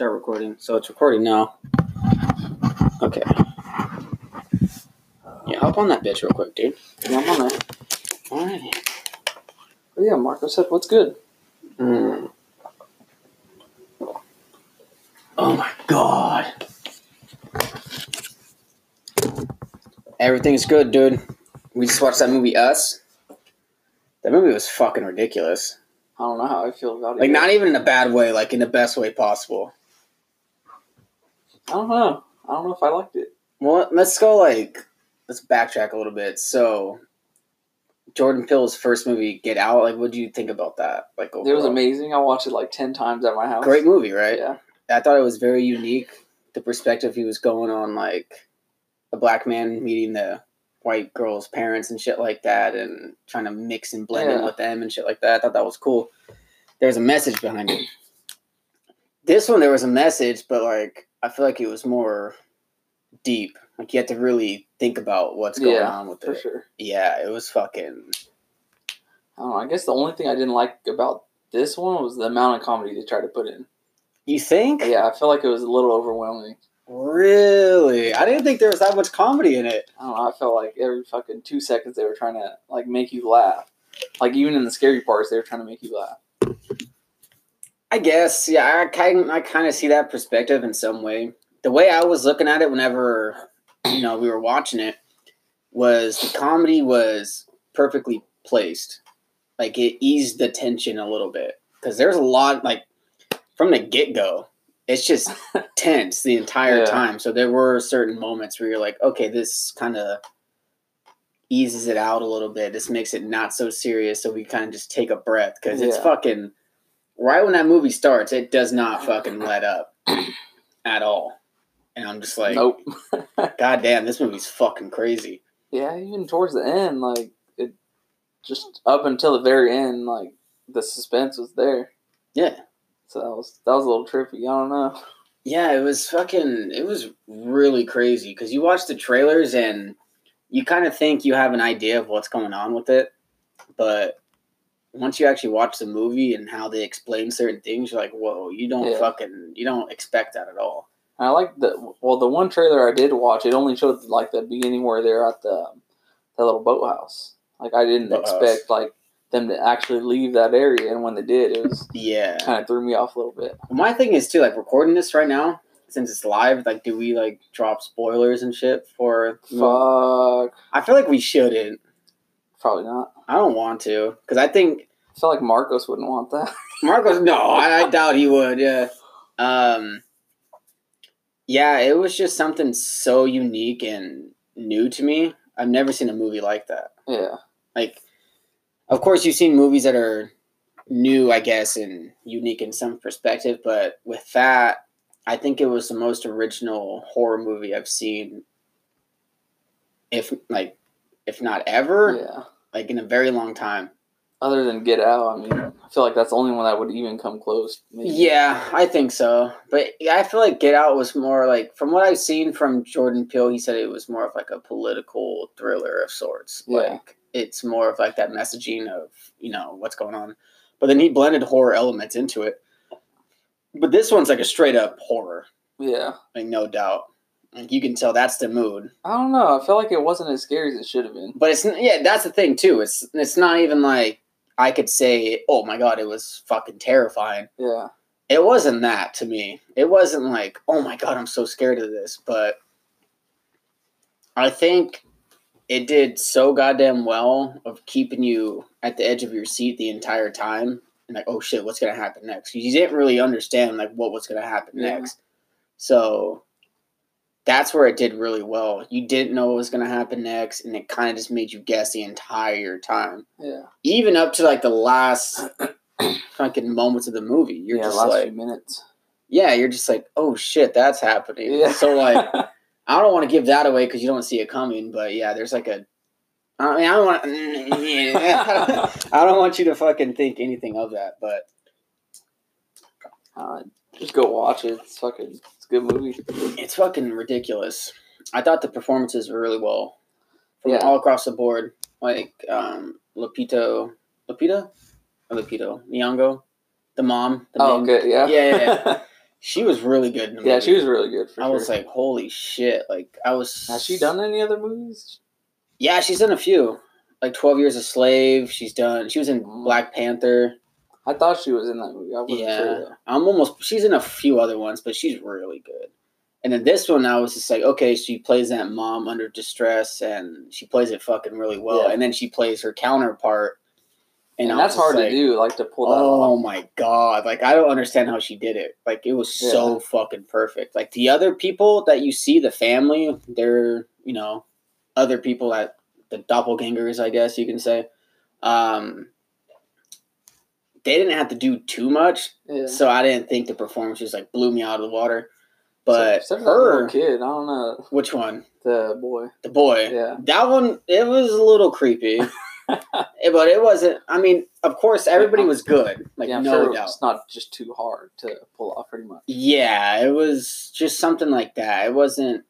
Start recording. So it's recording now. Okay. Yeah, hop on that bitch real quick, dude. Yeah, I'm on there. Alrighty. But yeah, Marco said, "What's good?" Mm. Oh my god. Everything's good, dude. We just watched that movie Us. That movie was fucking ridiculous. I don't know how I feel about it. Like not even in a bad way, like in the best way possible. I don't know. I don't know if I liked it. Well, let's go like let's backtrack a little bit. So, Jordan Peele's first movie, Get Out. Like, what do you think about that? Like, It was amazing. I watched it like ten times at my house. Great movie, right? Yeah. I thought it was very unique. The perspective he was going on, like a black man meeting the white girl's parents and shit like that, and trying to mix and blend in with them and shit like that. I thought that was cool. There's a message behind it. This one, there was a message, but like I feel like it was more deep. Like you had to really think about what's going Yeah, on with for it. sure. Yeah, it was fucking. I don't know. I guess the only thing I didn't like about this one was the amount of comedy they tried to put in. You think? Yeah, I feel like it was a little overwhelming. Really? I didn't think there was that much comedy in it. I don't know. I felt like every fucking two seconds they were trying to like make you laugh. Like even in the scary parts, they were trying to make you laugh. I guess, yeah, I kind I kind of see that perspective in some way. The way I was looking at it whenever you know we were watching it was the comedy was perfectly placed, like it eased the tension a little bit because there's a lot like from the get go, it's just tense the entire Yeah. time. So there were certain moments where you're like, okay, this kind of eases it out a little bit. This makes it not so serious, so we kind of just take a breath because it's fucking right when that movie starts, it does not fucking let up at all. And I'm just like, nope. God damn, this movie's fucking crazy. Yeah, even towards the end, like it, just up until the very end, like the suspense was there. Yeah. So that was that was a little trippy. I don't know. Yeah, it was fucking, it was really crazy because you watch the trailers and you kind of think you have an idea of what's going on with it. But once you actually watch the movie and how they explain certain things, you're like, whoa, you don't Yeah. fucking, you don't expect that at all. And I like the well, the one trailer I did watch. It only showed like the beginning where they're at the that little boathouse. Like I didn't Boathouse. expect like them to actually leave that area, and when they did, it was Yeah. kind of threw me off a little bit. My thing is too, like recording this right now, since it's live, like, do we like drop spoilers and shit for? Fuck, I feel like we shouldn't. Probably not. I don't want to because I think I feel like Marcos wouldn't want that. Marcos. No, I, I doubt he would. Yeah. Um. Yeah, it was just something so unique and new to me. I've never seen a movie like that. yeah, Like, of course, you've seen movies that are new, I guess, and unique in some perspective, but with that, I think it was the most original horror movie I've seen. If like, if not ever, yeah. like in a very long time. Other than Get Out, I mean, I feel like that's the only one that would even come close. maybe. Yeah, I think so. But yeah, I feel like Get Out was more like, from what I've seen from Jordan Peele, he said it was more of like a political thriller of sorts. Yeah. Like it's more of like that messaging of you know what's going on. But then he blended horror elements into it. But this one's like a straight up horror, yeah. like no doubt. Like you can tell that's the mood. I don't know. I feel like it wasn't as scary as it should have been. But it's yeah, that's the thing too. It's it's not even like I could say, oh my god, it was fucking terrifying. Yeah, it wasn't that to me. It wasn't like, oh my god, I'm so scared of this. But I think it did so goddamn well of keeping you at the edge of your seat the entire time. And like, oh shit, what's gonna happen next? You didn't really understand like what was gonna happen Yeah. next. So that's where it did really well. You didn't know what was gonna happen next, and it kind of just made you guess the entire time, yeah. even up to like the last fucking moments of the movie. You're yeah, just last like, few minutes. yeah, you're just like, oh shit, that's happening. Yeah. So like, I don't want to give that away because you don't see it coming. But yeah, there's like a. I mean, I don't want. I don't want you to fucking think anything of that. But uh, just go watch it. It's fucking. Good movie. it's fucking ridiculous. I thought the performances were really well, from Yeah. all across the board. Like um, Lupito, Lupita, or Lupito Nyong'o, the mom. The Oh, main- okay, yeah, Yeah, yeah, She was really good in the Yeah, movie. she was really good for I sure. was like, holy shit! Like I was. Has she done any other movies? Yeah, she's done a few. Like Twelve Years a Slave. She's done. She was in Mm. Black Panther. I thought she was in that movie. I wasn't Yeah, sure. I'm almost. She's in a few other ones, but she's really good. And then this one, I was just like, okay, she plays that mom under distress, and she plays it fucking really well. Yeah. And then she plays her counterpart, And, I that's hard like, to do, like to pull that Oh off. my god! Like I don't understand how she did it. Like it was so fucking perfect. Like the other people that you see, the family, they're you know, other people that the doppelgangers, I guess you can say. Um, they didn't have to do too much, Yeah. so I didn't think the performance just like blew me out of the water. But Except for her, kid, I don't know which one? the boy. The boy. Yeah. That one, it was a little creepy. Eh, but it wasn't. I mean, of course, everybody was good. Like yeah, no sure doubt. it's not just too hard to pull off, pretty much. Yeah, it was just something like that. It wasn't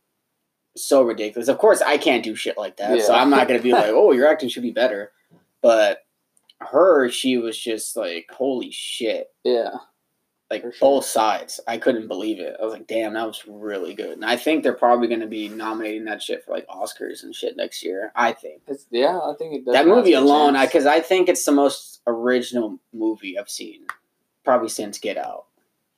so ridiculous. Of course, I can't do shit like that, so I'm not gonna be like, "Oh, your acting should be better." But her, she was just like, "Holy shit!" Yeah. Like sure. both sides, I couldn't believe it. I was like, "Damn, that was really good." And I think they're probably gonna be nominating that shit for like Oscars and shit next year. I think It's yeah, I think it does. that movie alone, because I, think it's the most original movie I've seen, probably since Get Out.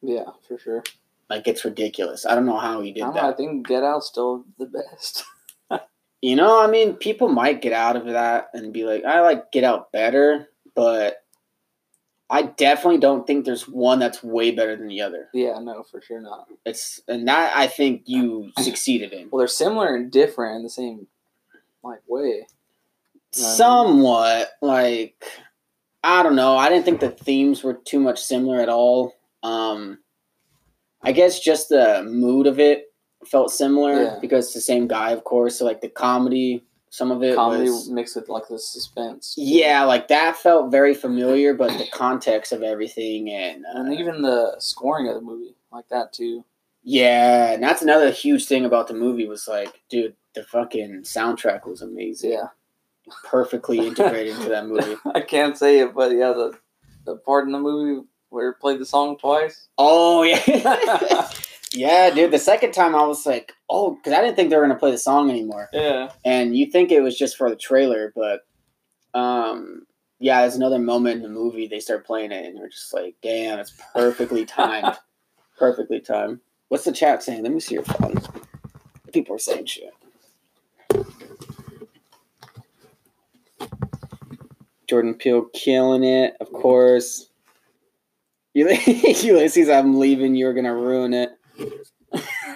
Yeah, for sure. Like it's ridiculous. I don't know how he did I, that. know, I think Get Out's still the best. You know, I mean, people might get out of that and be like, I like Get Out better, but I definitely don't think there's one that's way better than the other. yeah, no, for sure not. It's and that I think you succeeded in. Well, they're similar and different in the same like way. Somewhat like I don't know. I didn't think the themes were too much similar at all. Um I guess just the mood of it felt similar Yeah. because it's the same guy, of course. So like the comedy, some of it Comedy was mixed with like the suspense. Yeah, like that felt very familiar, but the context of everything and, uh, And even the scoring of the movie, like that too. yeah, and that's another huge thing about the movie was like, dude, the fucking soundtrack was amazing. Yeah. perfectly integrated into that movie. I can't say it, but yeah, the the part in the movie where it played the song twice. Oh yeah, yeah, dude. The second time I was like, oh, because I didn't think they were gonna play the song anymore, Yeah. and you think it was just for the trailer, but um. Yeah, there's another moment in the movie they start playing it, and you're just like, "Damn, it's perfectly timed, perfectly timed." What's the chat saying? Let me see your phone. People are saying shit. Jordan Peele killing it, of course. Ulysses, I'm leaving. You're gonna ruin it.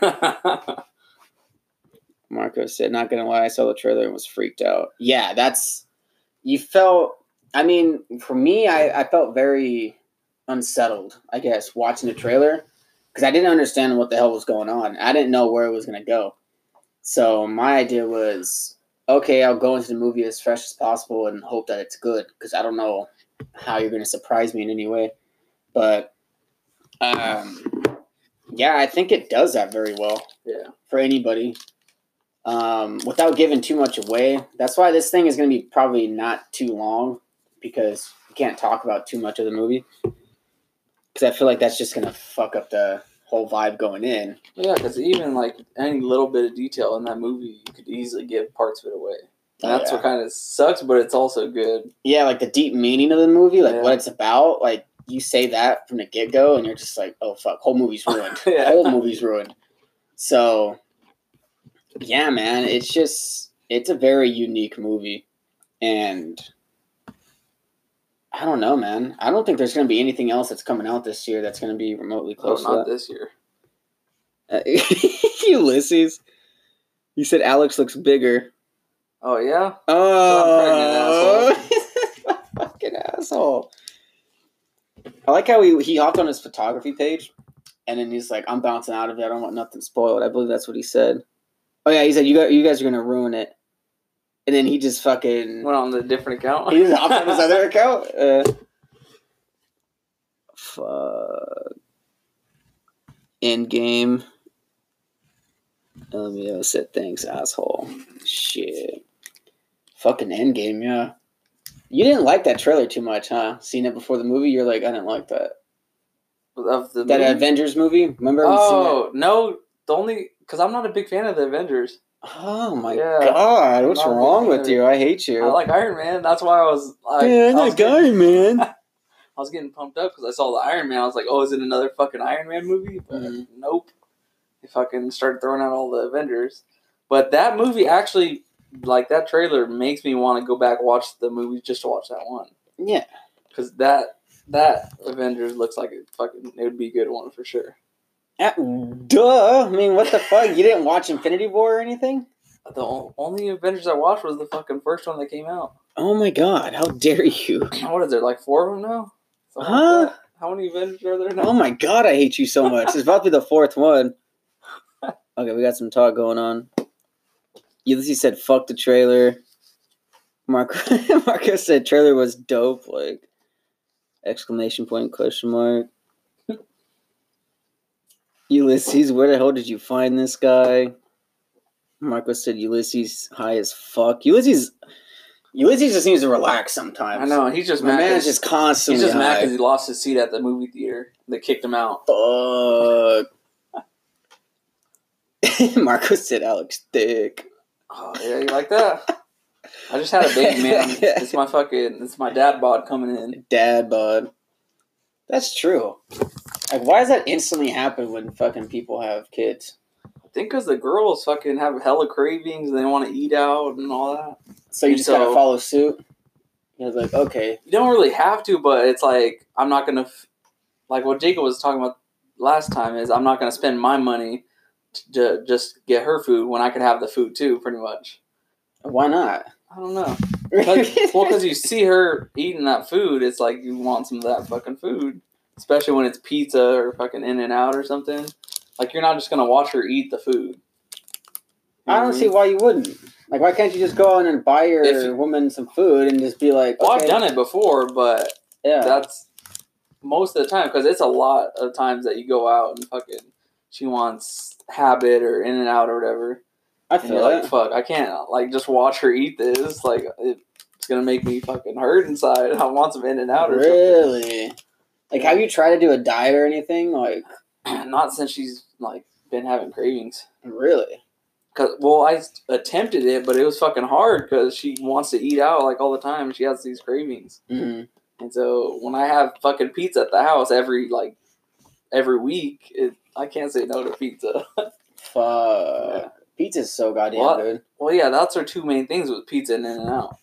Marco said, "Not gonna lie, I saw the trailer and was freaked out." Yeah, that's you felt. I mean, for me, I, I felt very unsettled. I guess watching the trailer because I didn't understand what the hell was going on. I didn't know where it was gonna go. So my idea was, okay, I'll go into the movie as fresh as possible and hope that it's good because I don't know how you're gonna surprise me in any way. But um, yeah, I think it does that very well yeah. for anybody um, without giving too much away. That's why this thing is going to be probably not too long because we can't talk about too much of the movie. Because I feel like that's just going to fuck up the whole vibe going in. Yeah, because even like any little bit of detail in that movie, you could easily give parts of it away. And that's yeah. what kind of sucks, but it's also good. Yeah, like the deep meaning of the movie, like Yeah. what it's about. Like you say that from the get go, and you're just like, oh fuck, whole movie's ruined. Yeah. Whole movie's ruined. So, yeah, man, it's just it's a very unique movie, and I don't know, man. I don't think there's going to be anything else that's coming out this year that's going to be remotely Oh, close not to this year. Uh, Ulysses, you said Alex looks bigger. Oh yeah. Oh, fucking asshole! I like how he he hopped on his photography page, and then he's like, "I'm bouncing out of it. I don't want nothing spoiled." I believe that's what he said. Oh yeah, he said, "You got you guys are gonna ruin it," and then he just fucking Went on the different account. he just hopped on his other account. Uh, fuck. End game. Let me uh, set things, asshole. Shit. Fucking end game, yeah. You didn't like that trailer too much, huh? Seeing it before the movie, you're like, I didn't like that. of the That movie? Avengers movie. Remember? seen? Oh no, the only because I'm not a big fan of the Avengers. Oh my Yeah. god! What's wrong with you? I hate you. I like Iron Man. That's why I was like, yeah, I, was getting, guy, man. I was getting pumped up because I saw the Iron Man. I was like, oh, is it another fucking Iron Man movie? But Mhm. nope. They fucking started throwing out all the Avengers. But that movie actually, like that trailer, makes me want to go back watch the movie just to watch that one yeah. because that that Avengers looks like it fucking it would be a good one for sure. Uh, duh. I mean, what the fuck? You didn't watch Infinity War or anything? The only Avengers I watched was the fucking first one that came out. Oh my god! How dare you? What is there like four of them now? Something Huh? that? How many Avengers are there now? Oh my god! I hate you so much. It's about to be the fourth one. Okay, we got some talk going on. Ulysses said, "Fuck the trailer." Marco Marco said, "Trailer was dope." Like exclamation point question mark. Ulysses, where the hell did you find this guy? Marco said, "Ulysses high as fuck." Ulysses, Ulysses just needs to relax sometimes. I know he's just My mad. man's 'cause- just constantly he's just mad because he lost his seat at the movie theater. They kicked him out. Fuck. Marco said Alex thick. Oh yeah, you like that? I just had a baby, man. It's my fucking, it's my dad bod coming in. Dad bod. That's true. Like, why does that instantly happen when fucking people have kids? I think because the girls fucking have hella cravings and they want to eat out and all that. So you And just gotta follow suit. Was like, okay, You don't really have to, but it's like I'm not gonna, f- like what Jacob was talking about last time is I'm not gonna spend my money to just get her food when I could have the food too, pretty much. why not? I don't know. 'Cause- well, because you see her eating that food, it's like you want some of that fucking food, especially when it's pizza or fucking In-N-Out or something. Like you're not just gonna watch her eat the food. I don't see why you wouldn't. Like, why can't you just go in and buy your If woman some food and just be like, Well, okay, I've done it before, but Yeah, that's most of the time because it's a lot of times that you go out and fucking she wants habit or In-N-Out or whatever. I feel like, fuck, I can't like just watch her eat this. Like it's gonna make me fucking hurt inside. I want some In-N-Out or Really? Like, have you tried to do a diet or anything? Like. Not since she's like been having cravings. really? Cause well, I attempted it, but it was fucking hard because she wants to eat out like all the time. She has these cravings, hmm and so when I have fucking pizza at the house every like every week, it, I can't say no to pizza. Fuck. Pizza's so goddamn What? good. well, yeah, that's our two main things with pizza and In-N-Out.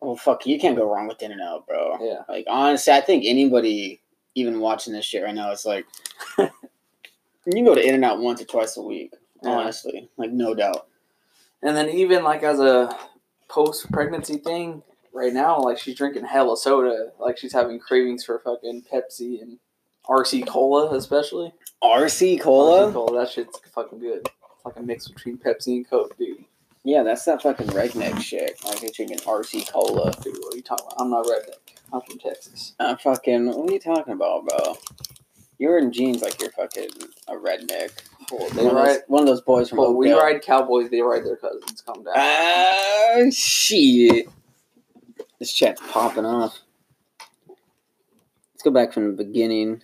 Well, fuck, you can't go wrong with In-N-Out, bro. Yeah, Like, honestly, I think anybody even watching this shit right now, it's like you can go to In-N-Out once or twice a week. Yeah. Honestly, like no doubt. and then even like as a post pregnancy thing, right now, like she's drinking hella soda. Like she's having cravings for fucking Pepsi and RC Cola, especially. RC RC Cola. Cola, that shit's fucking good. It's like a mix between Pepsi and Coke, dude. Yeah, that's that fucking redneck shit. Like you're drinking RC Cola. Dude, what are you talking about? I'm not redneck. I'm from Texas. I'm fucking, what are you talking about, bro? You're in jeans like you're fucking a redneck. Well, they one, of ride. those, one of those boys from Well, we ride cowboys. They ride their cousins. Calm down. Ah, shit. This chat's popping off. Let's go back from the beginning.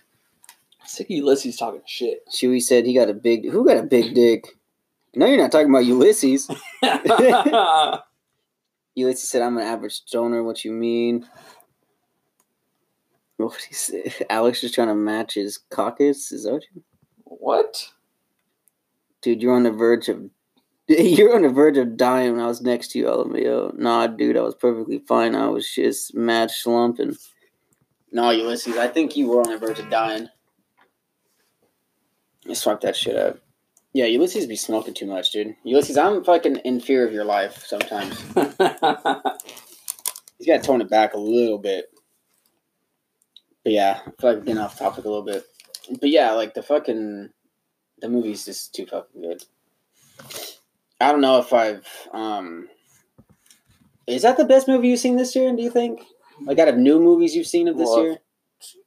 Sick of Ulysses talking shit. Chewie said he got a big. Who got a big dick? No, you're not talking about Ulysses. Ulysses said, "I'm an average stoner." What you mean? What did he say? Alex is trying to match his caucus. Is that what you? what? Dude, you're on the verge of. You're on the verge of dying when I was next to you, LMAO. Nah, dude, I was perfectly fine. I was just mad slumping. No, Ulysses, I think you were on the verge of dying. Let's swipe that shit up. Yeah, Ulysses be smoking too much, dude. Ulysses, I'm fucking in fear of your life sometimes. He's got to tone it back a little bit. But yeah, I feel like we're getting off topic a little bit. But yeah, like the fucking the movie's just too fucking good. I don't know if I've um is that the best movie you've seen this year, do you think? Like out of new movies you've seen of this Well, year?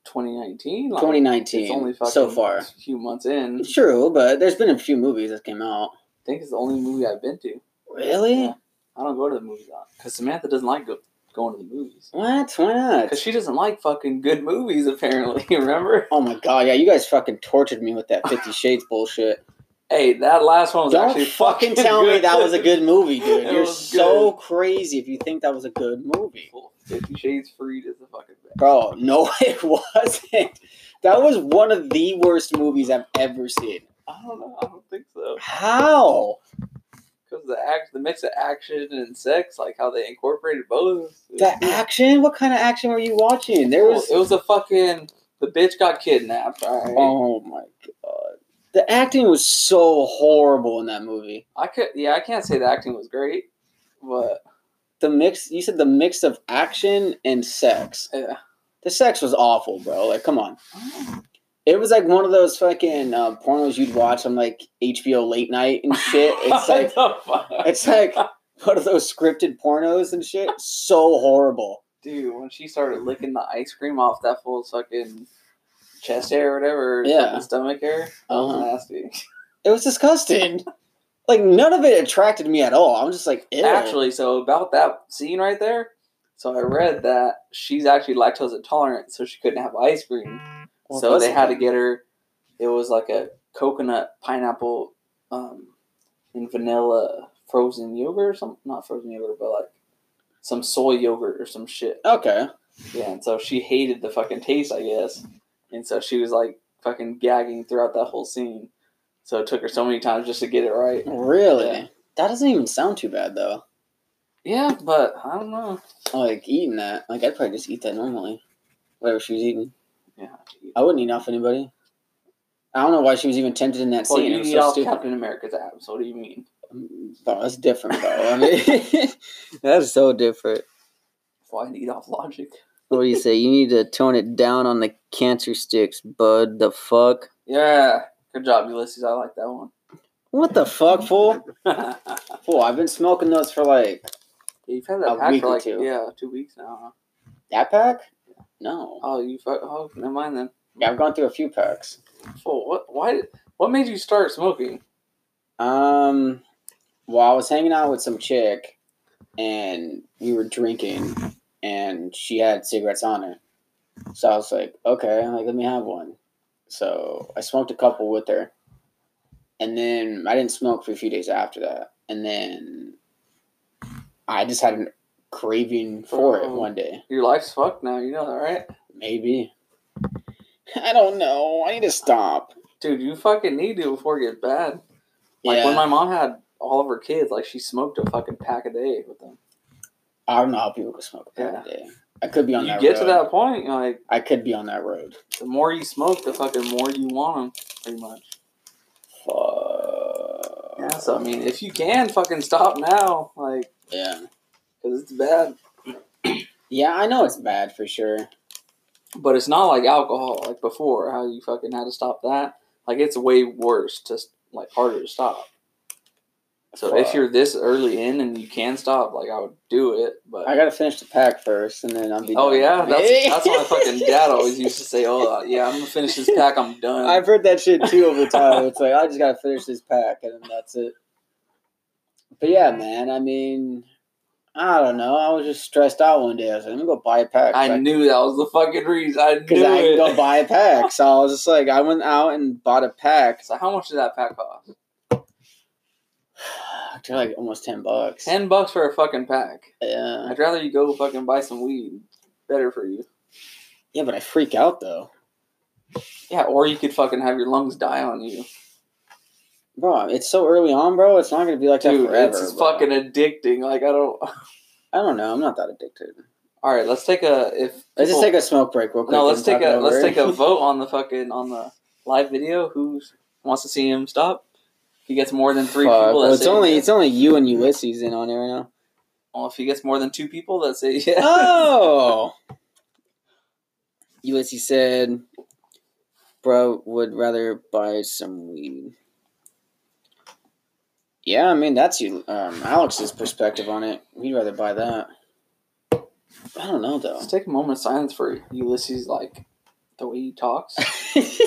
2019. Like, 2019 It's only fucking so far. a few months in. True, but there's been a few movies that came out. I think it's the only movie I've been to. Really? Yeah. I don't go to the movies because Samantha doesn't like go- going to the movies. What? Why not? Because she doesn't like fucking good movies, apparently. Remember? Oh my god, yeah, you guys fucking tortured me with that Fifty Shades bullshit. Hey, that last one was Don't actually fucking fucking tell me that was a good movie, dude. You're so crazy if you think that was a good movie. Fifty Shades Freed is the fucking best. Bro, no, it wasn't. That was one of the worst movies I've ever seen. I don't know. I don't think so. How? Because the act, the mix of action and sex, like how they incorporated both. The good. action? What kind of action were you watching? There Well, was. it was a fucking. The bitch got kidnapped. Right. Oh my god. The acting was so horrible in that movie. I could. Yeah, I can't say the acting was great, but The mix, you said the mix of action and sex. yeah. The sex was awful, bro. Like, come on. It was like one of those fucking uh, pornos you'd watch on like HBO late night and shit. It's like What the fuck? it's like one of those scripted pornos and shit. So horrible. Dude, when she started licking the ice cream off that fool's fucking chest hair or whatever, Yeah. stomach hair, Uh-huh. nasty. It was disgusting. like none of it attracted me at all. I'm just like, Ew. Actually, so about that scene right there, so I read that she's actually lactose intolerant, so she couldn't have ice cream. What so they had to get her. It was like a coconut pineapple, um, and vanilla frozen yogurt or something. Not frozen yogurt, but like some soy yogurt or some shit. Okay. Yeah, and so she hated the fucking taste, I guess. And so she was like fucking gagging throughout that whole scene. So it took her so many times just to get it right. Really? Yeah. That doesn't even sound too bad though. Yeah, but I don't know. Like eating that. Like I'd probably just eat that normally. Whatever she was eating. Yeah. I wouldn't eat off anybody. I don't know why she was even tempted in that Well, scene. you eat so off stupid. Captain America's abs. What do you mean? Mm, bro, that's different, bro. I mean, that's so different. Why i eat off logic? What do you say? You need to tone it down on the cancer sticks, bud. The fuck? Yeah. Good job, Ulysses. I like that one. What the fuck, fool? Fool, I've been smoking those for like you've had that A pack week for or two. yeah two weeks now. Huh? that pack? No. Oh, you fuck. Oh, never mind then. Yeah, I've gone through a few packs. Fool, what? Why? What made you start smoking? Um, well, I was hanging out with some chick, and we were drinking, and she had cigarettes on her. So I was like, okay, like let me have one. So I smoked a couple with her, and then I didn't smoke for a few days after that, and then I just had a craving for it Oh. one day. Your life's fucked now. You know that, right? Maybe. I don't know. I need to stop. Dude, you fucking need to before it gets bad. Like yeah. when my mom had all of her kids, like she smoked a fucking pack a day with them. I don't know how people can smoke a pack a day. I could be on You that get road. to that point, like I could be on that road. the more you smoke, the fucking more you want them, pretty much. Fuck. Yeah. So I mean, if you can fucking stop now, like, Yeah. because it's bad. Yeah, I know it's bad for sure. But it's not like alcohol, like before, how you fucking had to stop that. Like it's way worse to like harder to stop. So if you're this early in and you can stop, like I would do it. But I gotta finish the pack first, and then I'll be. oh done. yeah, that's that's what my fucking dad always used to say. Oh uh, yeah, I'm gonna finish this pack. I'm done. I've heard that shit too over time. It's like I just gotta finish this pack, and then that's it. But yeah, man. I mean, I don't know. I was just stressed out one day. I was like, let me go buy a pack. I knew that was the fucking reason. I knew I it. go buy a pack. So I was just like, I went out and bought a pack. So how much did that pack cost? To like almost ten bucks. Ten bucks for a fucking pack. Yeah. I'd rather you go fucking buy some weed. Better for you. Yeah, but I freak out though. Yeah, or you could fucking have your lungs die on you. Bro, it's so early on, bro. It's not gonna be like Dude, that forever. it's bro. fucking addicting. Like I don't. I don't know. I'm not that addicted. All right, let's take a if. Let's just take a smoke break real quick. no. Let's take a let's take a vote on the fucking on the live video. Who wants to see him stop? If he gets more than three Fuck. people, that Well, it's say only it's only you and Ulysses in on there right now. Well, if he gets more than two people, that say yeah. Oh. Ulysses said, "Bro would rather buy some weed." Yeah, I mean that's you, um, Alex's perspective on it. We'd rather buy that. I don't know though. Let's take a moment of silence for Ulysses, like the way he talks.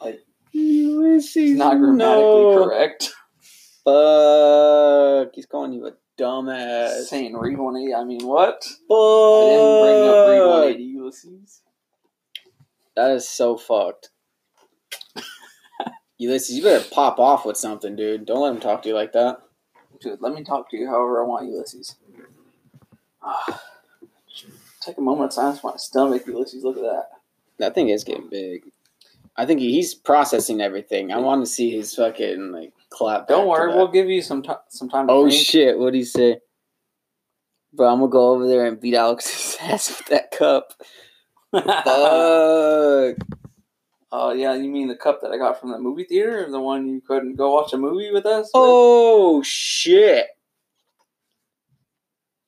Like, Ulysses, He's not grammatically no. correct. Fuck, he's calling you a dumbass. Saying read 180. I mean, what? I didn't bring up read 180, Ulysses. That is so fucked. Ulysses, you better pop off with something, dude. Don't let him talk to you like that. Dude, let me talk to you however I want, Ulysses. Take a moment of silence for my stomach, Ulysses. Look at that. That thing is getting big. I think he's processing everything. I want to see his fucking like clap. Don't worry, we'll give you some, ti some time to Oh think. shit! What do you say? Bro, I'm gonna go over there and beat Alex's ass with that cup. Fuck. Oh yeah, you mean the cup that I got from the movie theater, or the one you couldn't go watch a movie with us? with? Oh shit!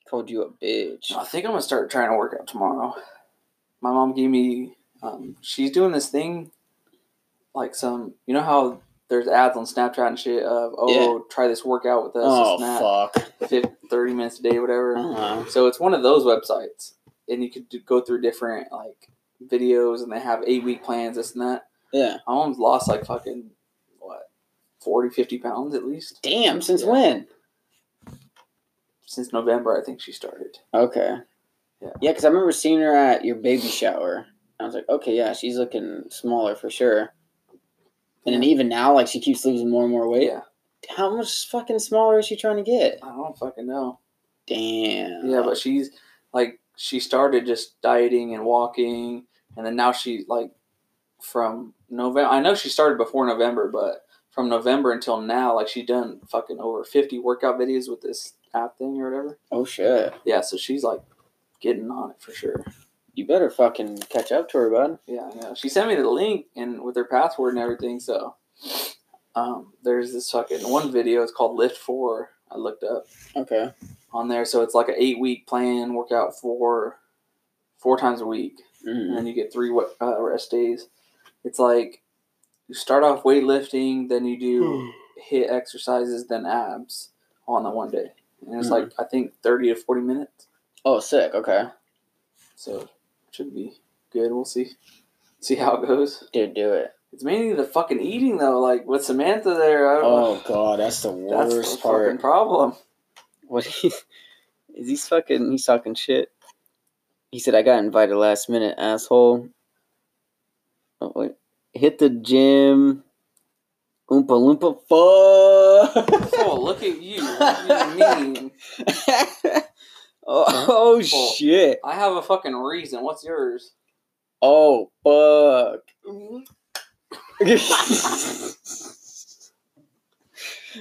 Called you a bitch. I think I'm gonna start trying to work out tomorrow. My mom gave me. Um, she's doing this thing, like some. You know how there's ads on Snapchat and shit of oh try this workout with us. Oh fuck. 50, 30 minutes a day, whatever. Uh-huh. So it's one of those websites, and you could do, go through different like videos, and they have eight week plans, this and that. Yeah. I almost lost like fucking what 40, 50 pounds at least Damn. Since Yeah. when? since November. I think she started. Okay. Yeah. Yeah, because I remember seeing her at your baby shower. I was like, okay, yeah, she's looking smaller for sure. And then even now, like she keeps losing more and more weight. Yeah, How much fucking smaller is she trying to get? I don't fucking know. Damn. Yeah, but she's like she started just dieting and walking, and then now she like from November. I know she started before November, but from November until now, like she done fucking over fifty workout videos with this app thing or whatever. oh shit. Yeah, so she's like getting on it for sure. You better fucking catch up to her, bud. Yeah, yeah. She sent me the link and with her password and everything. So um, there's this fucking one video. It's called LIIFT4. I looked up. Okay. on there. So it's like an eight week plan, workout four four times a week, and Mm. then you get three uh, rest days. It's like you start off weightlifting, then you do HIIT exercises, then abs on that one day, and it's Mhm. like I think thirty to forty minutes. Oh, sick. Okay. So should be good. We'll see see how it goes. Dude, do it. It's mainly the fucking eating though. Like with Samantha there, I don't Oh know. god, that's the That's worst the part. fucking problem. What he is he fucking he's talking shit. He said I got invited last minute, asshole. Oh wait. Hit the gym. Oompa loompa fuck. Oh, look at you! What do you mean? oh, oh shit. I have a fucking reason. What's yours? Oh fuck.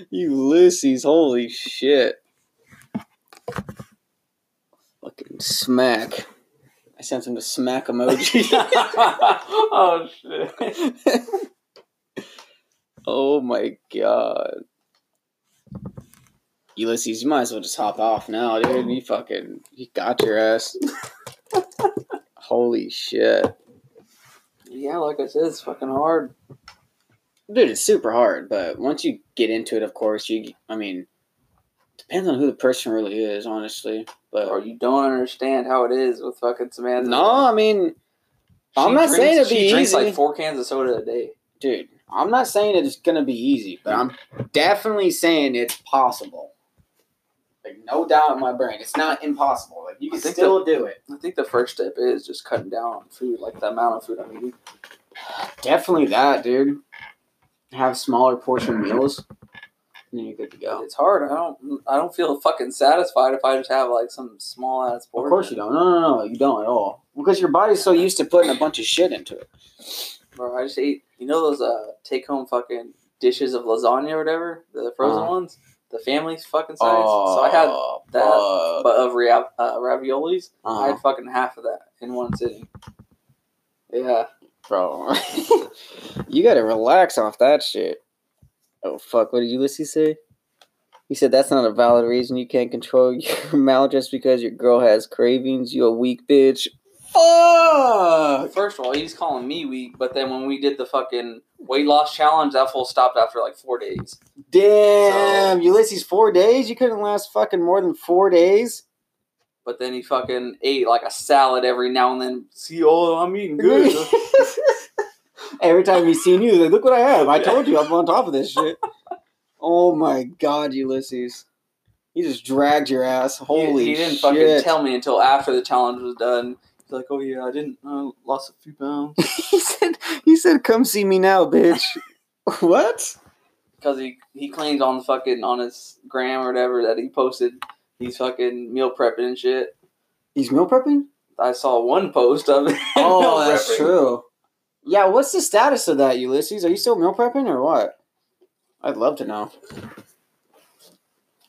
Ulysses, holy shit. Fucking smack. I sent him the smack emoji. oh shit! oh my god. Ulysses, you might as well just hop off now, dude. You fucking, you got your ass. Holy shit. Yeah, like I said, it's fucking hard. Dude, it's super hard, but once you get into it, of course, you, I mean, depends on who the person really is, honestly. But Or you don't understand how it is with fucking Samantha. no, I mean, I'm not drinks- saying it'd she be drinks easy. like four cans of soda a day. dude, I'm not saying it's gonna be easy, but I'm definitely saying it's possible. Like no doubt in my brain, it's not impossible. Like you can still do it. I think the first step is just cutting down on food, like the amount of food I'm eating. Definitely that, dude. Have smaller portion meals, and then you're good to go. It's hard. I don't. I don't feel fucking satisfied if I just have like some small ass portion. Of course you don't. No, no, no, you don't at all. Because your body's so used to putting a bunch of shit into it. Bro, I just ate. You know those uh take home fucking dishes of lasagna or whatever, the frozen Uh-huh. ones, the family's fucking size. so I had Oh, that, fuck. but of ria- uh, raviolis, I Uh-huh. had fucking half of that in one sitting. Yeah, bro. you gotta relax off that shit. Oh fuck! What did Ulysses say? He said that's not a valid reason you can't control your mouth just because your girl has cravings. You a weak bitch. Fuck. First of all, he's calling me weak, but then when we did the fucking weight loss challenge, that fool stopped after like four days. Damn, Ulysses, four days? You couldn't last fucking more than four days? But then he fucking ate like a salad every now and then. See, oh, I'm eating good. Every time he's seen you, he's like, look what I have. I told you I'm on top of this shit. Oh my god, Ulysses. He just dragged your ass. Holy he, he didn't shit. fucking tell me until after the challenge was done. He's like, "Oh yeah, I didn't. I lost a few pounds." he said, "He said, come see me now, bitch." what? because he he claims on the fucking on his gram or whatever that he posted he's fucking meal prepping and shit. He's meal prepping. I saw one post of it. Oh, meal that's prepping. true. Yeah, what's the status of that, Ulysses? Are you still meal prepping or what? I'd love to know.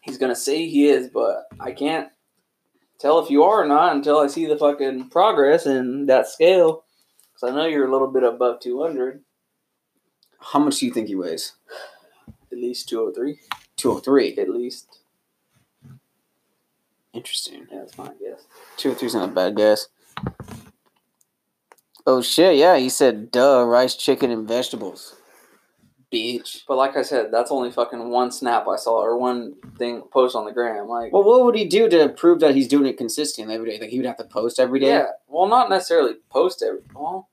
He's gonna say he is, but I can't tell if you are or not until I see the fucking progress in that scale. Because I know you're a little bit above 200, How much do you think he weighs? at least 203, 203. at least. Interesting. Yeah, that's my guess. 203's not a bad guess. Oh shit, yeah, he said duh, rice, chicken, and vegetables. Bitch. But like I said, that's only fucking one snap I saw or one thing post on the gram. Like, Well, what would he do to prove that he's doing it consistently every day? Like he would have to post every day yeah, well, not necessarily post every. Well,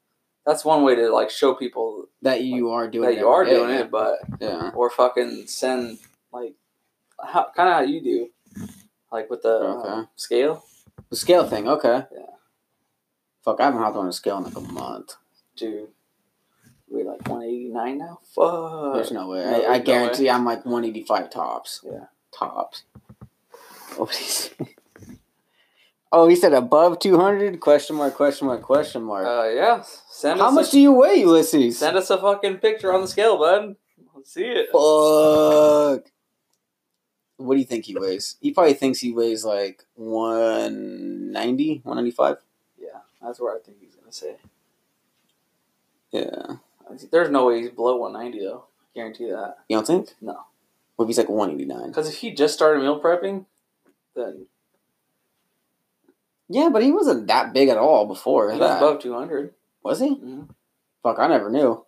that's one way to like show people that you are doing that it you are every day. doing it, but Yeah. or fucking send like how kind of how you do, like with the Okay. um, scale, The scale thing, okay. Yeah. Fuck, I haven't hopped on a scale in like a month. dude. We like one eighty nine now. Fuck. There's no way. no, I, I no guarantee I'm like 185 tops. Yeah. Tops. What did he say? Oh, he said above 200? Question mark, question mark, question mark. Uh, yeah. Send How much a, do you weigh, Ulysses? send us a fucking picture on the scale, bud. Let's see it. Fuck. What do you think he weighs? He probably thinks he weighs like 190, 195. Yeah, that's where I think he's gonna say. Yeah. There's no way he's below one ninety though. Guarantee that. You don't think? No. What if he's like 189? Because if he just started meal prepping, then Yeah, but he wasn't that big at all before he was above two hundred. Was he? Mm-hmm. Fuck, I never knew.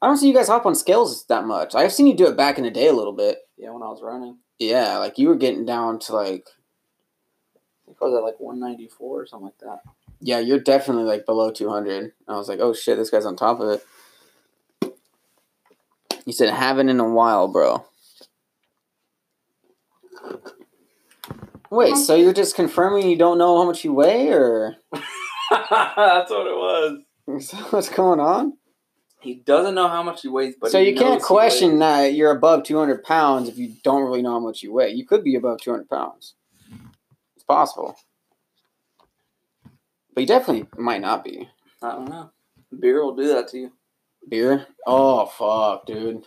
I don't see you guys hop on scales that much. I've seen you do it back in the day a little bit. Yeah, when I was running, Yeah, like you were getting down to like, I think I was at like one ninety four or something like that. Yeah, you're definitely like below 200. I was like, oh shit, this guy's on top of it. He said, haven't in a while, bro. Wait, so you're just confirming you don't know how much you weigh, or That's what it was. is that what's going on? He doesn't know how much he weighs, but so he you can't question that you're above 200 pounds if you don't really know how much you weigh. You could be above 200 pounds. It's possible. But you definitely might not be. I don't know. Beer will do that to you. Beer? Oh, fuck, dude.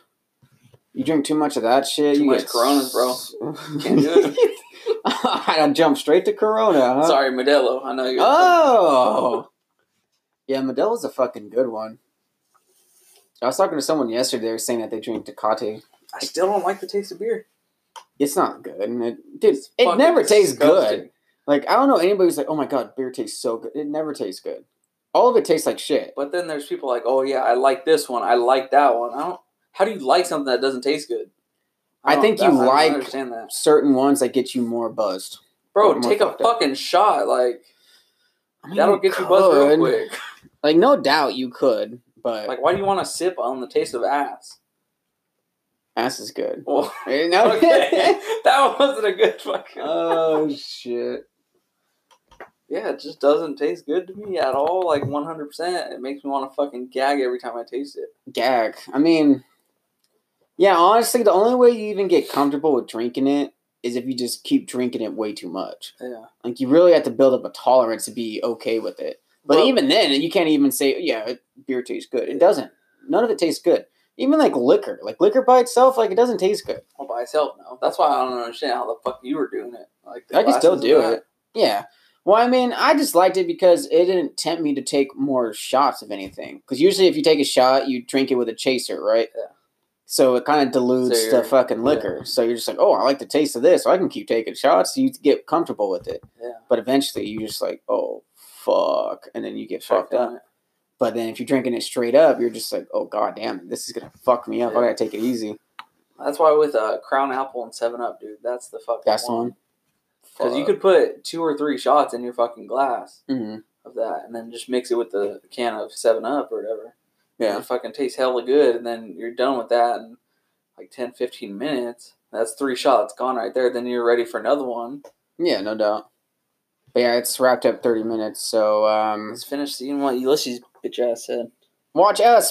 You drink too much of that shit. Too you much get Coronas, bro. Can't do it. I jump straight to Corona, huh? Sorry, Modelo. I know you're. Oh! Yeah, Modelo's a fucking good one. I was talking to someone yesterday. They were saying that they drink Tecate. I still don't like the taste of beer. It's not good. It, dude, It's it never tastes good. Like, I don't know anybody who's like, oh my god, beer tastes so good. It never tastes good. All of it tastes like shit. But then there's people like, oh yeah, I like this one. I like that one. I don't. How do you like something that doesn't taste good? I don't- think you I like- understand that, Certain ones that get you more buzzed. bro. more Take a fucked up. fucking shot. Like I mean, that'll get you buzzed real quick. Like, no doubt you could, but Like, why do you want to sip on the taste of ass? ass is good. Well, know? okay, that wasn't a good fucking. oh, shit. Yeah, it just doesn't taste good to me at all. Like one hundred percent, it makes me want to fucking gag every time I taste it. Gag. I mean, yeah, honestly, the only way you even get comfortable with drinking it is if you just keep drinking it way too much. Yeah, Like, you really have to build up a tolerance to be okay with it. But Well- even then, you can't even say, yeah, beer tastes good. It doesn't. None of it tastes good. Even like liquor. Like, liquor by itself, like, it doesn't taste good. all by itself no. That's why I don't understand how the fuck you were doing it. Like I can still do that. it. Yeah. Well, I mean, I just liked it because it didn't tempt me to take more shots of anything. Because usually, if you take a shot, you drink it with a chaser, right? Yeah. So it kind of dilutes So the fucking liquor. So you're just like, oh, I like the taste of this, so I can keep taking shots. So you get comfortable with it. Yeah. But eventually, you just like, oh, fuck, and then you get Start fucked up. it. But then if you're drinking it straight up, you're just like, oh god damn, this is gonna fuck me up. I gotta take it easy. That's why with uh, Crown Apple and Seven Up, dude, that's the fucking That's the one. Because you could put two or three shots in your fucking glass hmm of that, and then just mix it with the can of Seven Up or whatever. Yeah. it fucking tastes hella good, and then you're done with that in like 10, 15 minutes. That's three shots gone right there. Then you're ready for another one. Yeah, no doubt. But yeah, it's wrapped up thirty minutes. So um, Let's finish seeing what Ulysses bitch ass said. watch us